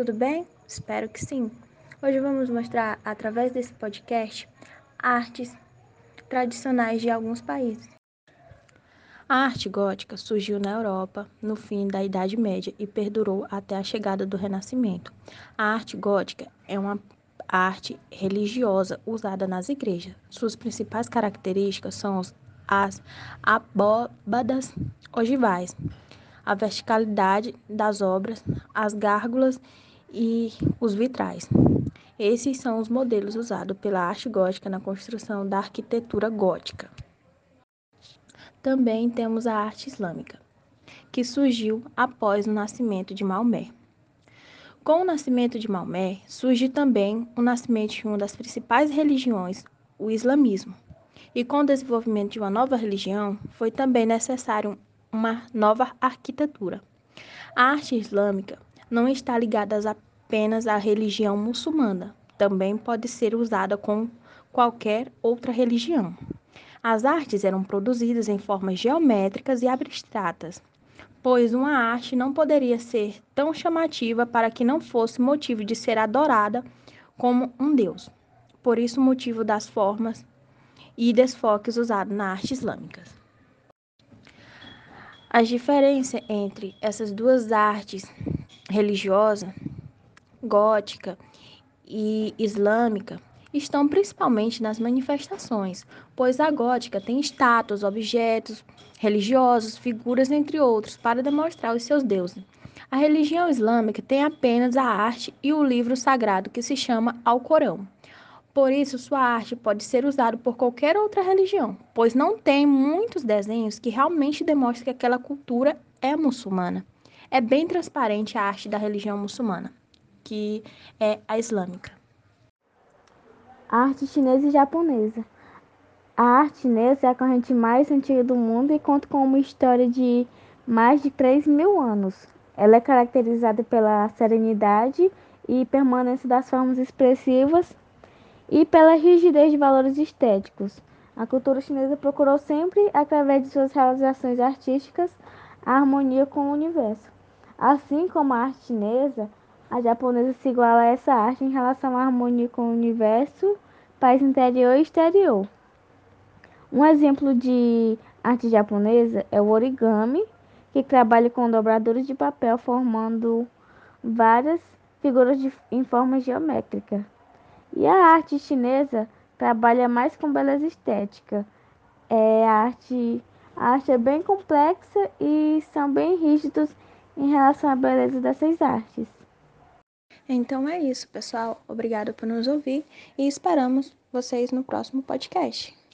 tudo bem? Espero que sim. Hoje vamos mostrar, através desse podcast, artes tradicionais de alguns países. A arte gótica surgiu na Europa no fim da Idade Média e perdurou até a chegada do Renascimento. A arte gótica é uma arte religiosa usada nas igrejas. Suas principais características são as abóbadas ogivais, a verticalidade das obras, as gárgulas e os vitrais. Esses são os modelos usados pela arte gótica na construção da arquitetura gótica. Também temos a arte islâmica, que surgiu após o nascimento de Maomé. Com o nascimento de Maomé, surge também o nascimento de uma das principais religiões, o islamismo. E com o desenvolvimento de uma nova religião, foi também necessário uma nova arquitetura. A arte islâmica não está ligada apenas à religião muçulmana, também pode ser usada com qualquer outra religião. As artes eram produzidas em formas geométricas e abstratas, pois uma arte não poderia ser tão chamativa para que não fosse motivo de ser adorada como um deus. Por isso, o motivo das formas e desfoques usados na arte islâmica. As diferenças entre essas duas artes religiosa, gótica e islâmica estão principalmente nas manifestações, pois a gótica tem estátuas, objetos religiosos, figuras, entre outros, para demonstrar os seus deuses. A religião islâmica tem apenas a arte e o livro sagrado que se chama Alcorão. Por isso, sua arte pode ser usada por qualquer outra religião, pois não tem muitos desenhos que realmente demonstram que aquela cultura é muçulmana. É bem transparente a arte da religião muçulmana, que é a islâmica. A arte chinesa e japonesa. A arte chinesa é a corrente mais antiga do mundo e conta com uma história de mais de 3 mil anos. Ela é caracterizada pela serenidade e permanência das formas expressivas e pela rigidez de valores estéticos. A cultura chinesa procurou sempre, através de suas realizações artísticas, a harmonia com o universo. Assim como a arte chinesa, a japonesa se iguala a essa arte em relação à harmonia com o universo, país interior e exterior. Um exemplo de arte japonesa é o origami, que trabalha com dobradores de papel formando várias figuras de, em forma geométrica. E a arte chinesa trabalha mais com beleza estética. É, a, arte, a arte é bem complexa e são bem rígidos em relação à beleza dessas artes. Então é isso, pessoal. Obrigada por nos ouvir e esperamos vocês no próximo podcast.